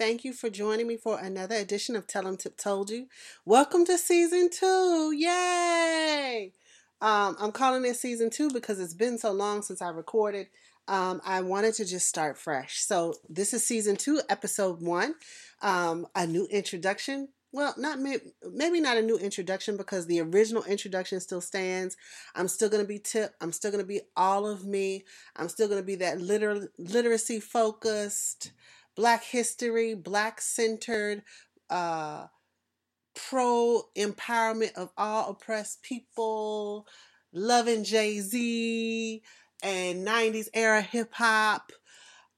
Thank you for joining me for another edition of Tell 'em Tip Told You. Welcome to season two. Yay! Um, I'm calling it season two because it's been so long since I recorded. Um, I wanted to just start fresh. So, this is season two, episode one. Um, a new introduction. Well, not maybe, maybe not a new introduction because the original introduction still stands. I'm still going to be tip. I'm still going to be all of me. I'm still going to be that liter- literacy focused, Black history, Black centered, uh, pro empowerment of all oppressed people, loving Jay Z and 90s era hip hop.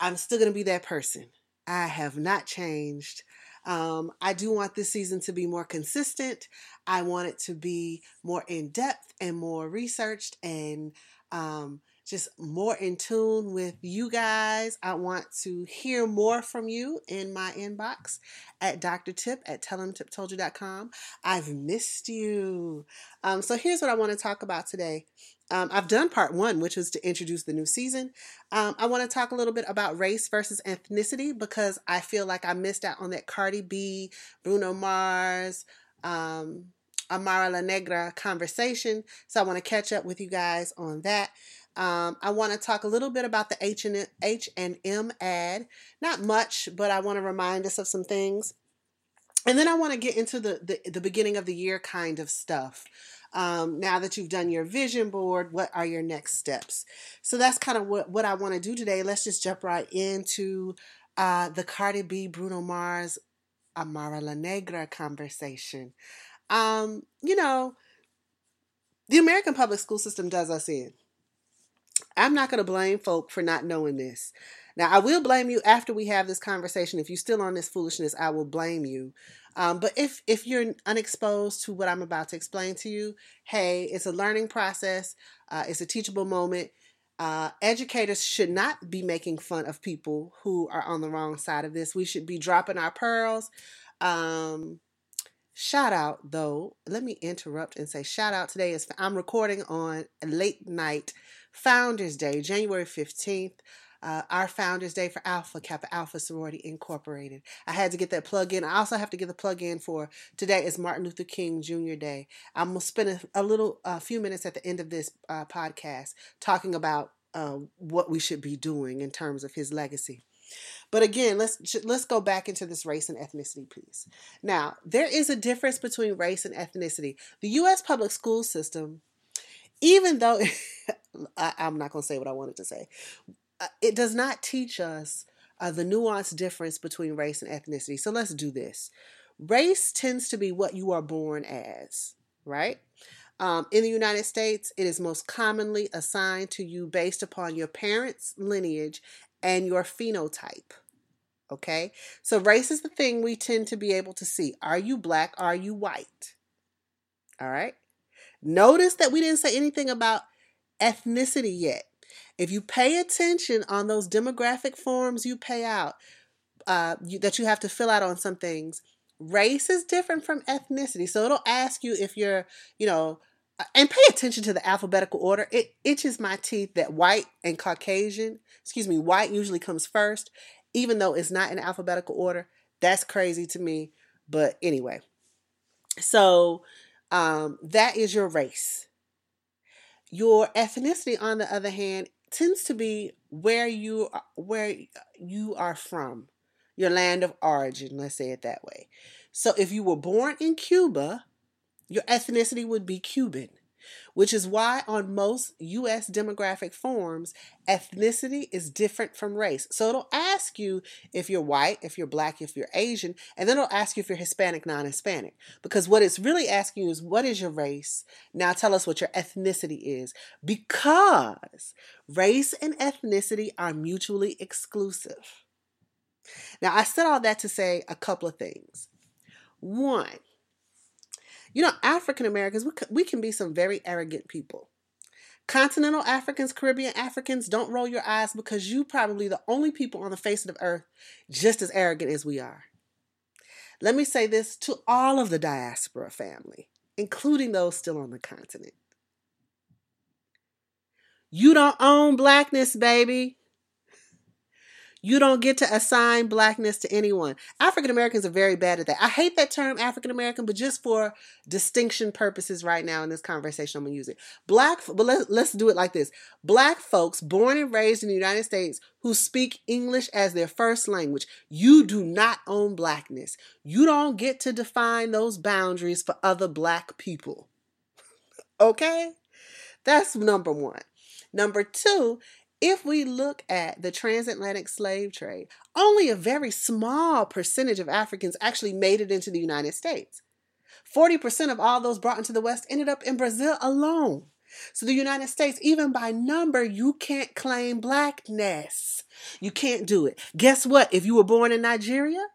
I'm still going to be that person. I have not changed. Um, I do want this season to be more consistent. I want it to be more in depth and more researched and um, just more in tune with you guys. I want to hear more from you in my inbox at Dr. Tip at tellemtiptoldyou.com. I've missed you. Um, so here's what I want to talk about today. Um, I've done part one, which was to introduce the new season. Um, I want to talk a little bit about race versus ethnicity because I feel like I missed out on that Cardi B, Bruno Mars, um, Amara La Negra conversation. So I want to catch up with you guys on that. Um, I want to talk a little bit about the H and H and M ad. Not much, but I want to remind us of some things. And then I want to get into the, the, the beginning of the year kind of stuff. Um, now that you've done your vision board, what are your next steps? So that's kind of what, what I want to do today. Let's just jump right into uh, the Cardi B, Bruno Mars, Amara La Negra conversation. Um, you know, the American public school system does us in. I'm not going to blame folk for not knowing this. Now, I will blame you after we have this conversation. If you're still on this foolishness, I will blame you. Um, but if if you're unexposed to what I'm about to explain to you, hey, it's a learning process. Uh, it's a teachable moment. Uh, educators should not be making fun of people who are on the wrong side of this. We should be dropping our pearls. Um, shout out though. Let me interrupt and say shout out. Today is I'm recording on late night Founders Day, January 15th. Uh, our Founders Day for Alpha Kappa Alpha Sorority Incorporated. I had to get that plug in. I also have to get the plug in for today is Martin Luther King Jr. Day. I'm gonna spend a, a little, a few minutes at the end of this uh, podcast talking about uh, what we should be doing in terms of his legacy. But again, let's let's go back into this race and ethnicity piece. Now, there is a difference between race and ethnicity. The U.S. public school system, even though I, am not going to say what I wanted to say. Uh, it does not teach us uh, the nuanced difference between race and ethnicity. So let's do this. Race tends to be what you are born as, right? Um, in the United States, it is most commonly assigned to you based upon your parents' lineage and your phenotype. Okay? So race is the thing we tend to be able to see. Are you black? Are you white? All right? Notice that we didn't say anything about ethnicity yet. If you pay attention on those demographic forms you pay out, uh, you, that you have to fill out on some things, race is different from ethnicity. So it'll ask you if you're, you know, Uh, and pay attention to the alphabetical order. It itches my teeth that white and Caucasian, excuse me, white usually comes first, even though it's not in alphabetical order. That's crazy to me. But anyway, so um, that is your race. Your ethnicity, on the other hand, tends to be where you uh, where uh, you are from, your land of origin. Let's say it that way. So, if you were born in Cuba, your ethnicity would be Cuban. which is why on most US demographic forms, ethnicity is different from race. So it'll ask you if you're white, if you're black, if you're Asian, and then it'll ask you if you're Hispanic, non Hispanic. Because what it's really asking you is what is your race? Now tell us what your ethnicity is. Because race and ethnicity are mutually exclusive. Now, I said all that to say a couple of things. One, you know, African Americans, we we can be some very arrogant people. Continental Africans, Caribbean Africans, don't roll your eyes because you probably the only people on the face of the earth just as arrogant as we are. Let me say this to all of the diaspora family, including those still on the continent. You don't own blackness, baby. You don't get to assign blackness to anyone. African Americans are very bad at that. I hate that term African American, but just for distinction purposes right now in this conversation, I'm going to use it. Black, but let, let's do it like this. Black folks born and raised in the United States who speak English as their first language, you do not own blackness. You don't get to define those boundaries for other black people. okay? That's number one. Number two if we look at the transatlantic slave trade, only a very small percentage of Africans actually made it into the United States. 40% of all those brought into the West ended up in Brazil alone. So, the United States, even by number, you can't claim blackness. You can't do it. Guess what? If you were born in Nigeria,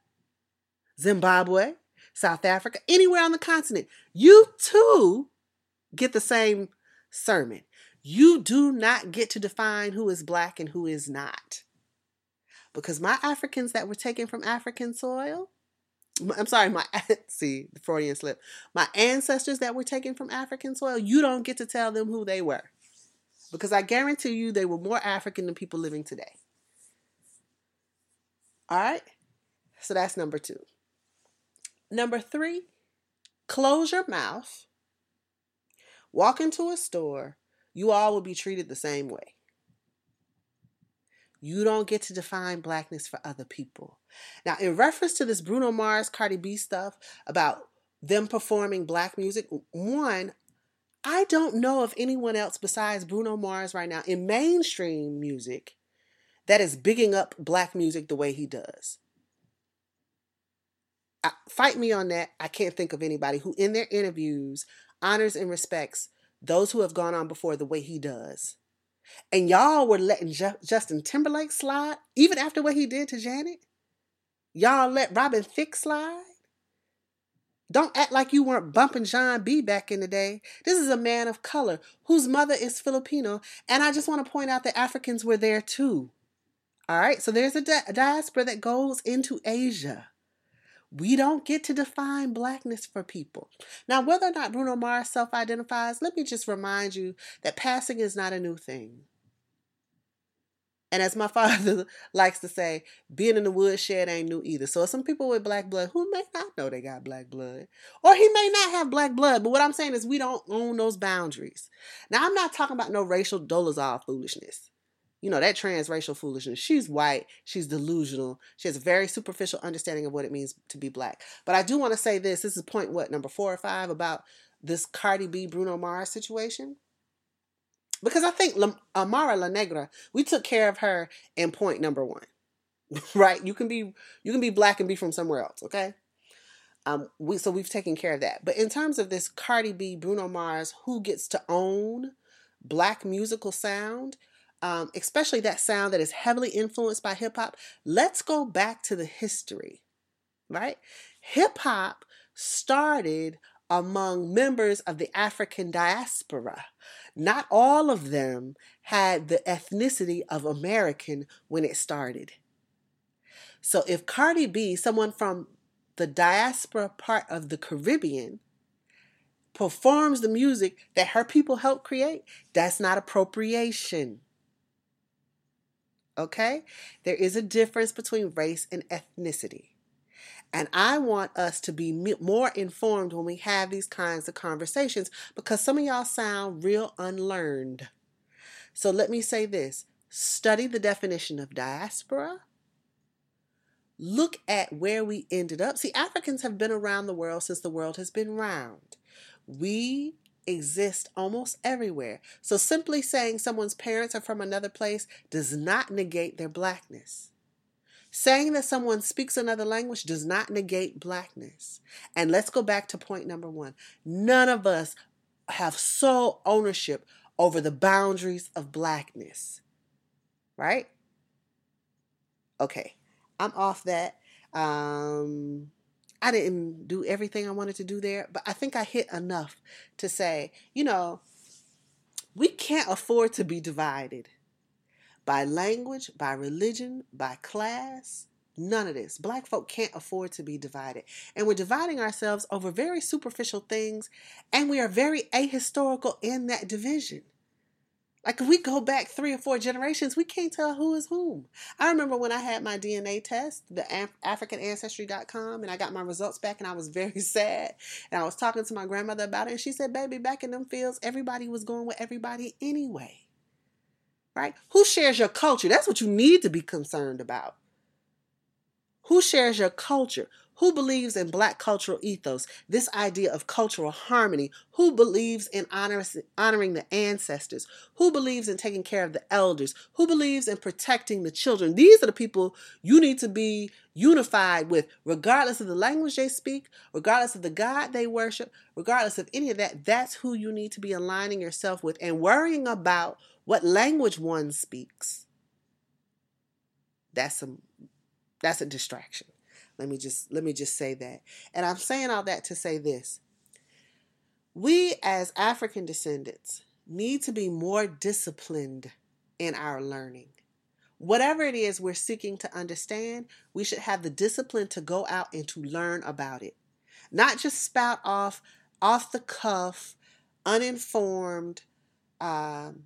Zimbabwe, South Africa, anywhere on the continent, you too get the same sermon. You do not get to define who is black and who is not. Because my Africans that were taken from African soil, I'm sorry, my see the Freudian slip. My ancestors that were taken from African soil, you don't get to tell them who they were. Because I guarantee you they were more African than people living today. All right? So that's number two. Number three, close your mouth, walk into a store, you all will be treated the same way. You don't get to define blackness for other people. Now, in reference to this Bruno Mars, Cardi B stuff about them performing black music, one, I don't know of anyone else besides Bruno Mars right now in mainstream music that is bigging up black music the way he does. I, fight me on that. I can't think of anybody who, in their interviews, honors and respects those who have gone on before the way he does. And y'all were letting Ju- Justin Timberlake slide, even after what he did to Janet. Y'all let Robin Thicke slide. Don't act like you weren't bumping Jon B back in the day. This is a man of color whose mother is Filipino. And I just want to point out that Africans were there too. All right, so there's a, di- a diaspora that goes into Asia. We don't get to define blackness for people. Now, whether or not Bruno Mars self identifies, let me just remind you that passing is not a new thing. And as my father likes to say, being in the woodshed ain't new either. So some people with black blood who may not know they got black blood, or he may not have black blood. But what I'm saying is we don't own those boundaries. Now I'm not talking about no Rachel Dolezal foolishness you know, that transracial foolishness. She's white. She's delusional. She has a very superficial understanding of what it means to be black. But I do want to say this. This is point what, number four or five about this Cardi B Bruno Mars situation? Because I think La- Amara La Negra, we took care of her in point number one. right? You can be you can be black and be from somewhere else, okay? Um, we so we've taken care of that. But in terms of this Cardi B, Bruno Mars, who gets to own black musical sound, um, especially that sound that is heavily influenced by hip hop, let's go back to the history, right? Hip hop started among members of the African diaspora. Not all of them had the ethnicity of American when it started. So if Cardi B, someone from the diaspora part of the Caribbean, performs the music that her people helped create, that's not appropriation. Okay? There is a difference between race and ethnicity. And I want us to be more informed when we have these kinds of conversations because some of y'all sound real unlearned. So let me say this study the definition of diaspora. Look at where we ended up. See, Africans have been around the world since the world has been round. We exist almost everywhere. So simply saying someone's parents are from another place does not negate their blackness. Saying that someone speaks another language does not negate blackness. And let's go back to point number one. None of us have sole ownership over the boundaries of blackness. Right? Okay, I'm off that. Um, I didn't do everything I wanted to do there, but I think I hit enough to say, you know, we can't afford to be divided by language, by religion, by class. None of this. Black folk can't afford to be divided. And we're dividing ourselves over very superficial things, and we are very ahistorical in that division. Like if we go back three or four generations, we can't tell who is whom. I remember when I had my DNA test, the AfricanAncestry.com, and I got my results back, and I was very sad. And I was talking to my grandmother about it, and she said, "Baby, back in them fields, everybody was going with everybody anyway." Right? Who shares your culture? That's what you need to be concerned about. Who shares your culture? Who believes in black cultural ethos, this idea of cultural harmony? Who believes in honor, honoring the ancestors? Who believes in taking care of the elders? Who believes in protecting the children? These are the people you need to be unified with, regardless of the language they speak, regardless of the God they worship, regardless of any of that. That's who you need to be aligning yourself with and worrying about what language one speaks. That's a that's a distraction. Let me just let me just say that. And I'm saying all that to say this. We as African descendants need to be more disciplined in our learning. Whatever it is we're seeking to understand, we should have the discipline to go out and to learn about it. Not just spout off off the cuff, uninformed, um,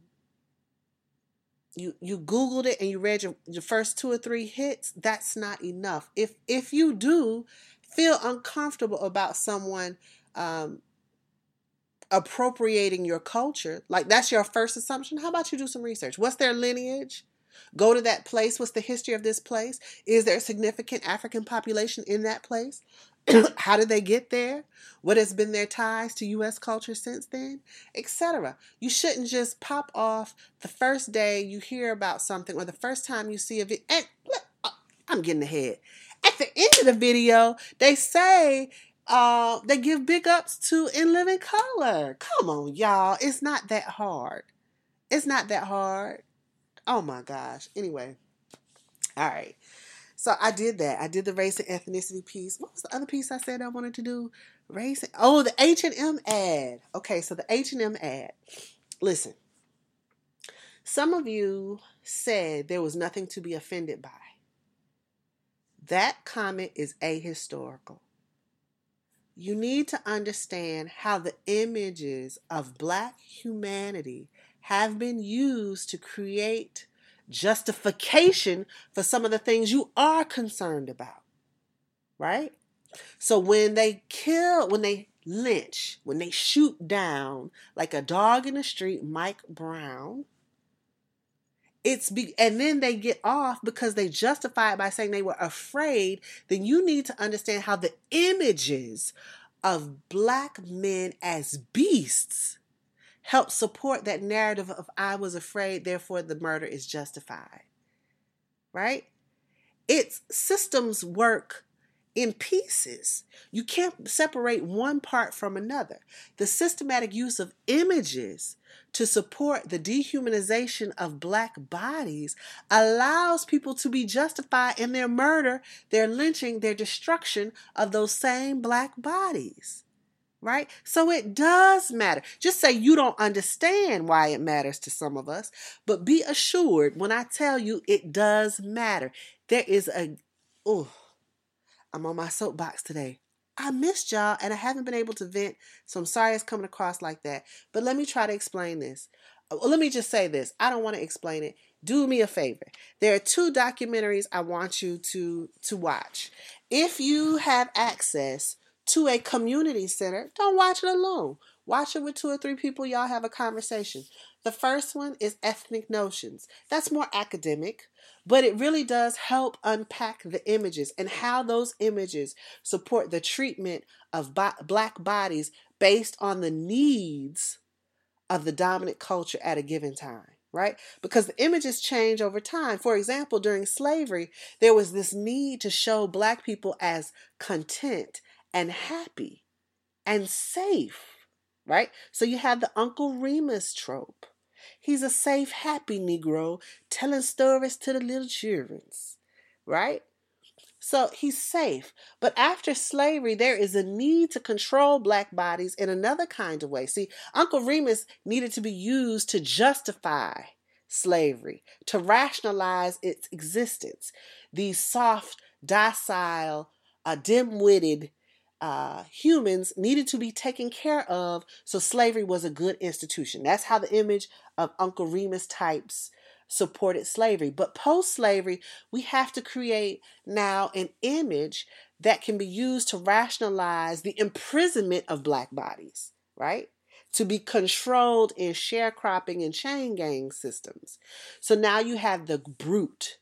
you you googled it and you read your, your first two or three hits that's not enough. If if you do feel uncomfortable about someone um, appropriating your culture like that's your first assumption how about you do some research? What's their lineage? Go to that place. What's the history of this place? Is there a significant african population in that place how did they get there? What has been their ties to U.S. culture since then, etc. You shouldn't just pop off the first day you hear about something or the first time you see a video. Uh, I'm getting ahead. At the end of the video, they say uh, they give big ups to In Living Color. Come on, y'all. It's not that hard. It's not that hard. Oh my gosh. Anyway, all right. So I did that. I did the race and ethnicity piece. What was the other piece I said I wanted to do? Race. Oh, the H and M ad. Okay, so the H and M ad. Listen. Some of you said there was nothing to be offended by. That comment is ahistorical. You need to understand how the images of black humanity have been used to create justification for some of the things you are concerned about. Right? So when they kill, when they lynch, when they shoot down like a dog in the street, Mike Brown, it's be, and then they get off because they justify it by saying they were afraid, then you need to understand how the images of black men as beasts help support that narrative of I was afraid, therefore the murder is justified. Right? It's systems work in pieces. You can't separate one part from another. The systematic use of images to support the dehumanization of black bodies allows people to be justified in their murder, their lynching, their destruction of those same black bodies right? So it does matter. Just say you don't understand why it matters to some of us, but be assured when I tell you it does matter. There is a, oh, I'm on my soapbox today. I missed y'all and I haven't been able to vent, so I'm sorry it's coming across like that. But let me try to explain this. Uh, let me just say this. I don't want to explain it. Do me a favor. There are two documentaries I want you to to watch. If you have access to a community center, don't watch it alone. Watch it with two or three people, y'all have a conversation. The first one is Ethnic Notions. That's more academic, but it really does help unpack the images and how those images support the treatment of bo- black bodies based on the needs of the dominant culture at a given time, right? Because the images change over time. For example, during slavery, there was this need to show black people as content and happy and safe, right? So you have the Uncle Remus trope. He's a safe, happy Negro telling stories to the little children, right? So he's safe. But after slavery, there is a need to control black bodies in another kind of way. See, Uncle Remus needed to be used to justify slavery, to rationalize its existence. These soft, docile, uh, dim witted uh, humans needed to be taken care of, so slavery was a good institution. That's how the image of Uncle Remus types supported slavery. But post slavery, we have to create now an image that can be used to rationalize the imprisonment of black bodies, right? To be controlled in sharecropping and chain gang systems. So now you have the brute,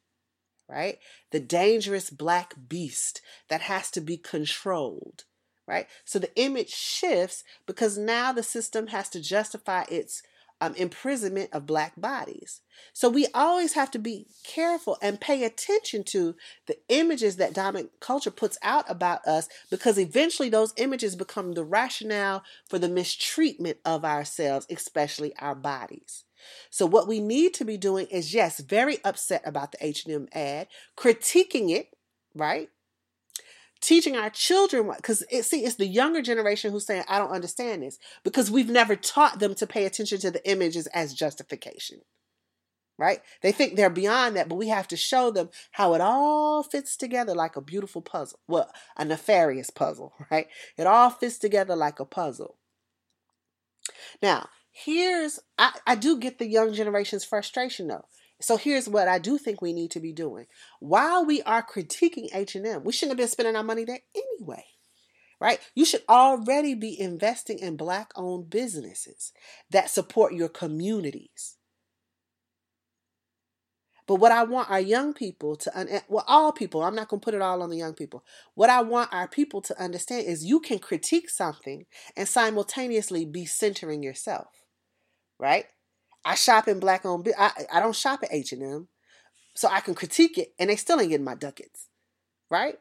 right? The dangerous black beast that has to be controlled, right? So the image shifts because now the system has to justify its um, imprisonment of black bodies. So we always have to be careful and pay attention to the images that dominant culture puts out about us because eventually those images become the rationale for the mistreatment of ourselves, especially our bodies. So what we need to be doing is yes, very upset about the H&M ad, critiquing it, right? Teaching our children what because it see it's the younger generation who's saying i don't understand this because we've never taught them to pay attention to the images as justification right? They think they're beyond that but we have to show them how it all fits together like a beautiful puzzle. Well a nefarious puzzle right? It all fits together like a puzzle. Now here's i, I do get the young generation's frustration though so here's what I do think we need to be doing. While we are critiquing H&M, we shouldn't have been spending our money there anyway. Right? You should already be investing in black owned businesses that support your communities. But what I want our young people to, eh, well, all people, I'm not going to put it all on the young people. What I want our people to understand is you can critique something and simultaneously be centering yourself, right? I shop in black owned. I I don't shop at H and M, so I can critique it, and they still ain't getting my ducats, right?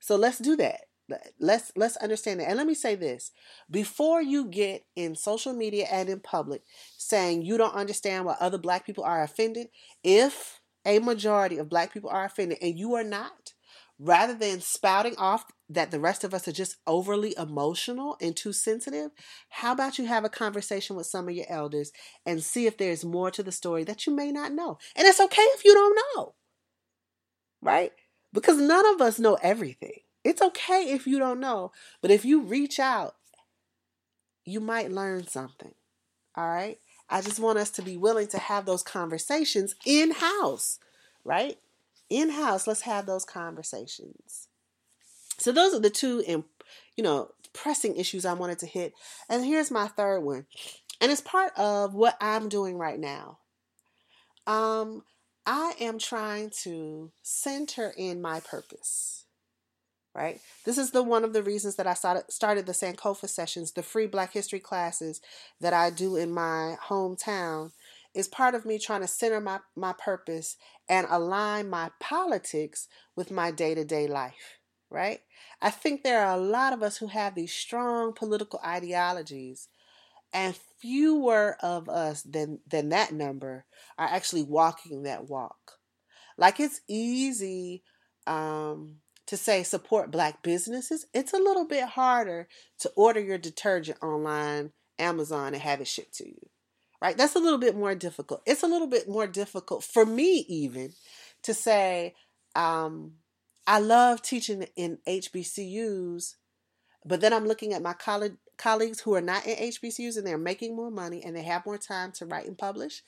So let's do that. Let's let's understand that. And let me say this: before you get in social media and in public saying you don't understand why other black people are offended, if a majority of black people are offended and you are not, rather than spouting off that the rest of us are just overly emotional and too sensitive, how about you have a conversation with some of your elders and see if there's more to the story that you may not know? And it's okay if you don't know, right? Because none of us know everything. It's okay if you don't know, but if you reach out, you might learn something, all right? I just want us to be willing to have those conversations in house, right? In house, let's have those conversations. So those are the two, you know, pressing issues I wanted to hit. And here's my third one, and it's part of what I'm doing right now. Um, I am trying to center in my purpose. Right. This is the one of the reasons that I started started the Sankofa sessions, the free Black History classes that I do in my hometown is part of me trying to center my, my purpose and align my politics with my day to day life, right? I think there are a lot of us who have these strong political ideologies, and fewer of us than, than that number are actually walking that walk. Like it's easy um, to say support black businesses, it's a little bit harder to order your detergent online, Amazon, and have it shipped to you right? That's a little bit more difficult. It's a little bit more difficult for me, even to say, um, I love teaching in HBCUs, but then I'm looking at my college colleagues who are not in HBCUs and they're making more money and they have more time to write and publish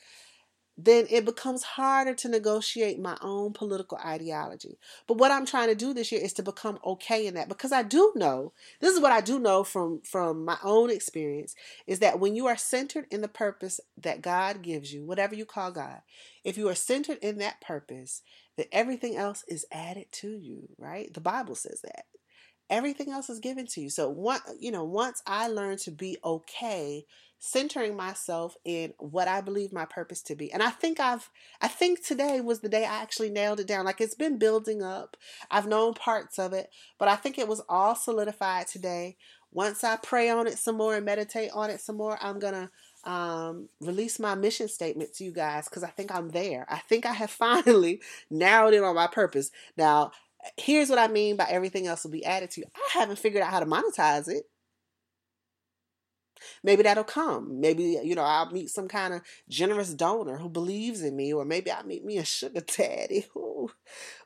then it becomes harder to negotiate my own political ideology. But what I'm trying to do this year is to become okay in that because I do know, this is what I do know from from my own experience is that when you are centered in the purpose that God gives you, whatever you call God, if you are centered in that purpose, then everything else is added to you, right? The Bible says that. everything else is given to you. So one, you know, once I learned to be okay centering myself in what I believe my purpose to be. And I think I've I think today was the day I actually nailed it down. Like it's been building up. I've known parts of it, but I think it was all solidified today. Once I pray on it some more and meditate on it some more, I'm going to um, release my mission statement to you guys because I think I'm there. I think I have finally narrowed in on my purpose. Now, here's what I mean by everything else will be added to you. I haven't figured out how to monetize it. Maybe that'll come. Maybe, you know, I'll meet some kind of generous donor who believes in me, or maybe I'll meet me a sugar daddy. Ooh.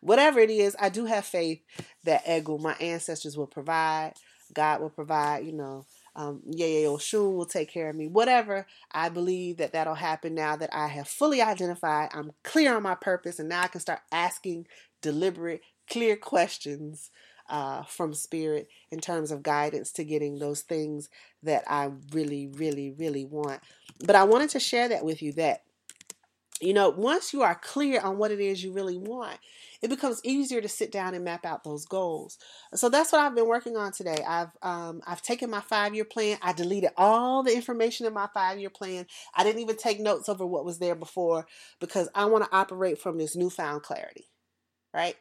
Whatever it is, I do have faith that Egun, my ancestors, will provide. God will provide, you know. Um, Yeye Oshun will take care of me. Whatever, I believe that that'll happen now that I have fully identified. I'm clear on my purpose, and now I can start asking deliberate, clear questions uh, from spirit in terms of guidance to getting those things that I really, really, really want. But I wanted to share that with you that, you know, once you are clear on what it is you really want, it becomes easier to sit down and map out those goals. So that's what I've been working on today. I've um, I've taken my five year plan. I deleted all the information in my five year plan. I didn't even take notes over what was there before because I want to operate from this newfound clarity, right?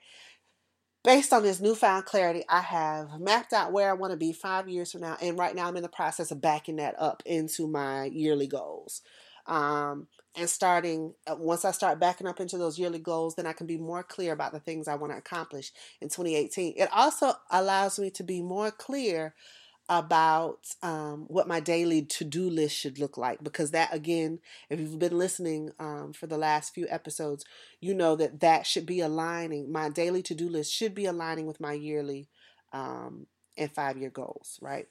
Based on this newfound clarity, I have mapped out where I want to be five years from now. And right now, I'm in the process of backing that up into my yearly goals. Um, and starting, uh, once I start backing up into those yearly goals, then I can be more clear about the things I want to accomplish in 2018. It also allows me to be more clear about um, what my daily to-do list should look like because that again if you've been listening um, for the last few episodes you know that that should be aligning my daily to-do list should be aligning with my yearly um, and five-year goals right?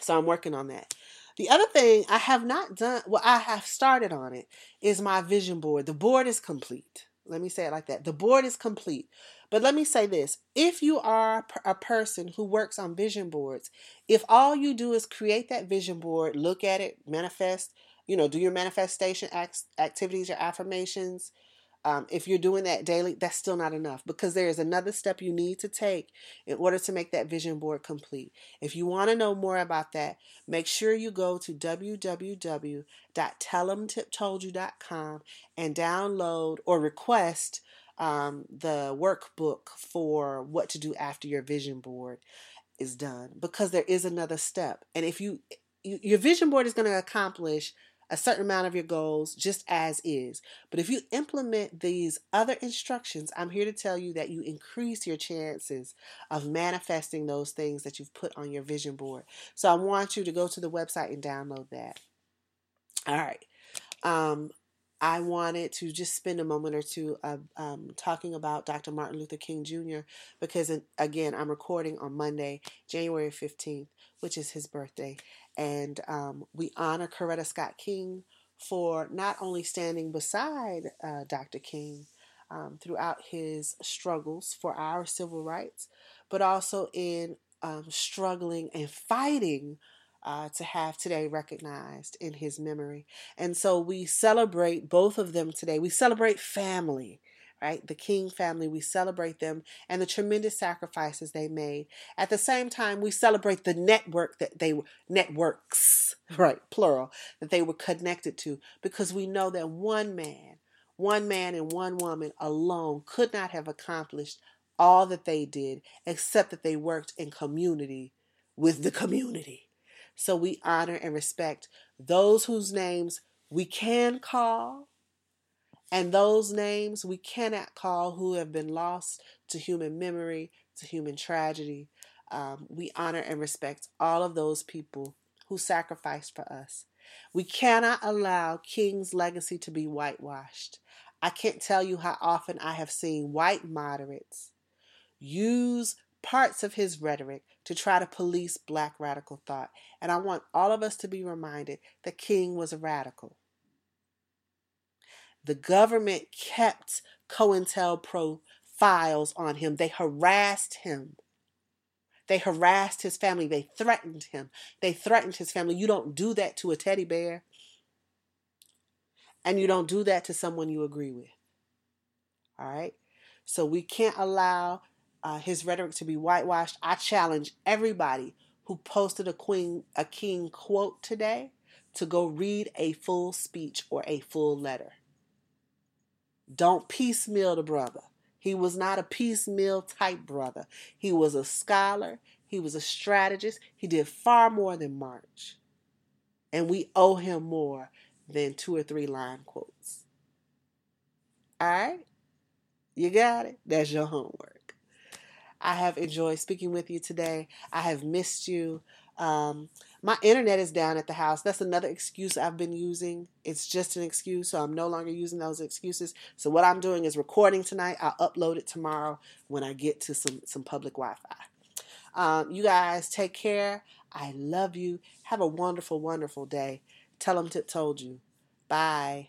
So i'm working on that. The other thing i have not done well i have started on it is my vision board. The board is complete. Let me say it like that. The board is complete but let me say this if you are a person who works on vision boards, if all you do is create that vision board, look at it, manifest, you know, do your manifestation activities, your affirmations, um, if you're doing that daily, that's still not enough because there is another step you need to take in order to make that vision board complete. If you want to know more about that, make sure you go to www.tellemtiptoldyou.com and download or request um, the workbook for what to do after your vision board is done because there is another step. And if you, you your vision board is going to accomplish a certain amount of your goals just as is. But if you implement these other instructions, I'm here to tell you that you increase your chances of manifesting those things that you've put on your vision board. So I want you to go to the website and download that. All right. Um, I wanted to just spend a moment or two um, talking about Dr. Martin Luther King Jr. because, again, I'm recording on Monday, January 15th, which is his birthday. And um, we honor Coretta Scott King for not only standing beside uh, Dr. King um, throughout his struggles for our civil rights, but also in um, struggling and fighting uh, to have today recognized in his memory. And so we celebrate both of them today. We celebrate family, right? The King family, we celebrate them and the tremendous sacrifices they made. At the same time, we celebrate the network that they were, networks, right, plural, that they were connected to because we know that one man, one man and one woman alone could not have accomplished all that they did except that they worked in community with the community. So we honor and respect those whose names we can call and those names we cannot call who have been lost to human memory, to human tragedy. Um, we honor and respect all of those people who sacrificed for us. We cannot allow King's legacy to be whitewashed. I can't tell you how often I have seen white moderates use parts of his rhetoric to try to police black radical thought. And I want all of us to be reminded that King was a radical. The government kept COINTELPRO files on him. They harassed him. They harassed his family. They threatened him. They threatened his family. You don't do that to a teddy bear. And you don't do that to someone you agree with. All right? So we can't allow uh, his rhetoric to be whitewashed. I challenge everybody who posted a queen a king quote today to go read a full speech or a full letter. Don't piecemeal the brother. He was not a piecemeal type brother. He was a scholar. He was a strategist. He did far more than march. And we owe him more than two or three line quotes. All right? You got it? That's your homework. I have enjoyed speaking with you today. I have missed you. Um, my internet is down at the house. That's another excuse I've been using. It's just an excuse, so I'm no longer using those excuses. So what I'm doing is recording tonight. I'll upload it tomorrow when I get to some some public Wi-Fi. Um, you guys take care. I love you. Have a wonderful, wonderful day. Tell them Tip told you. Bye.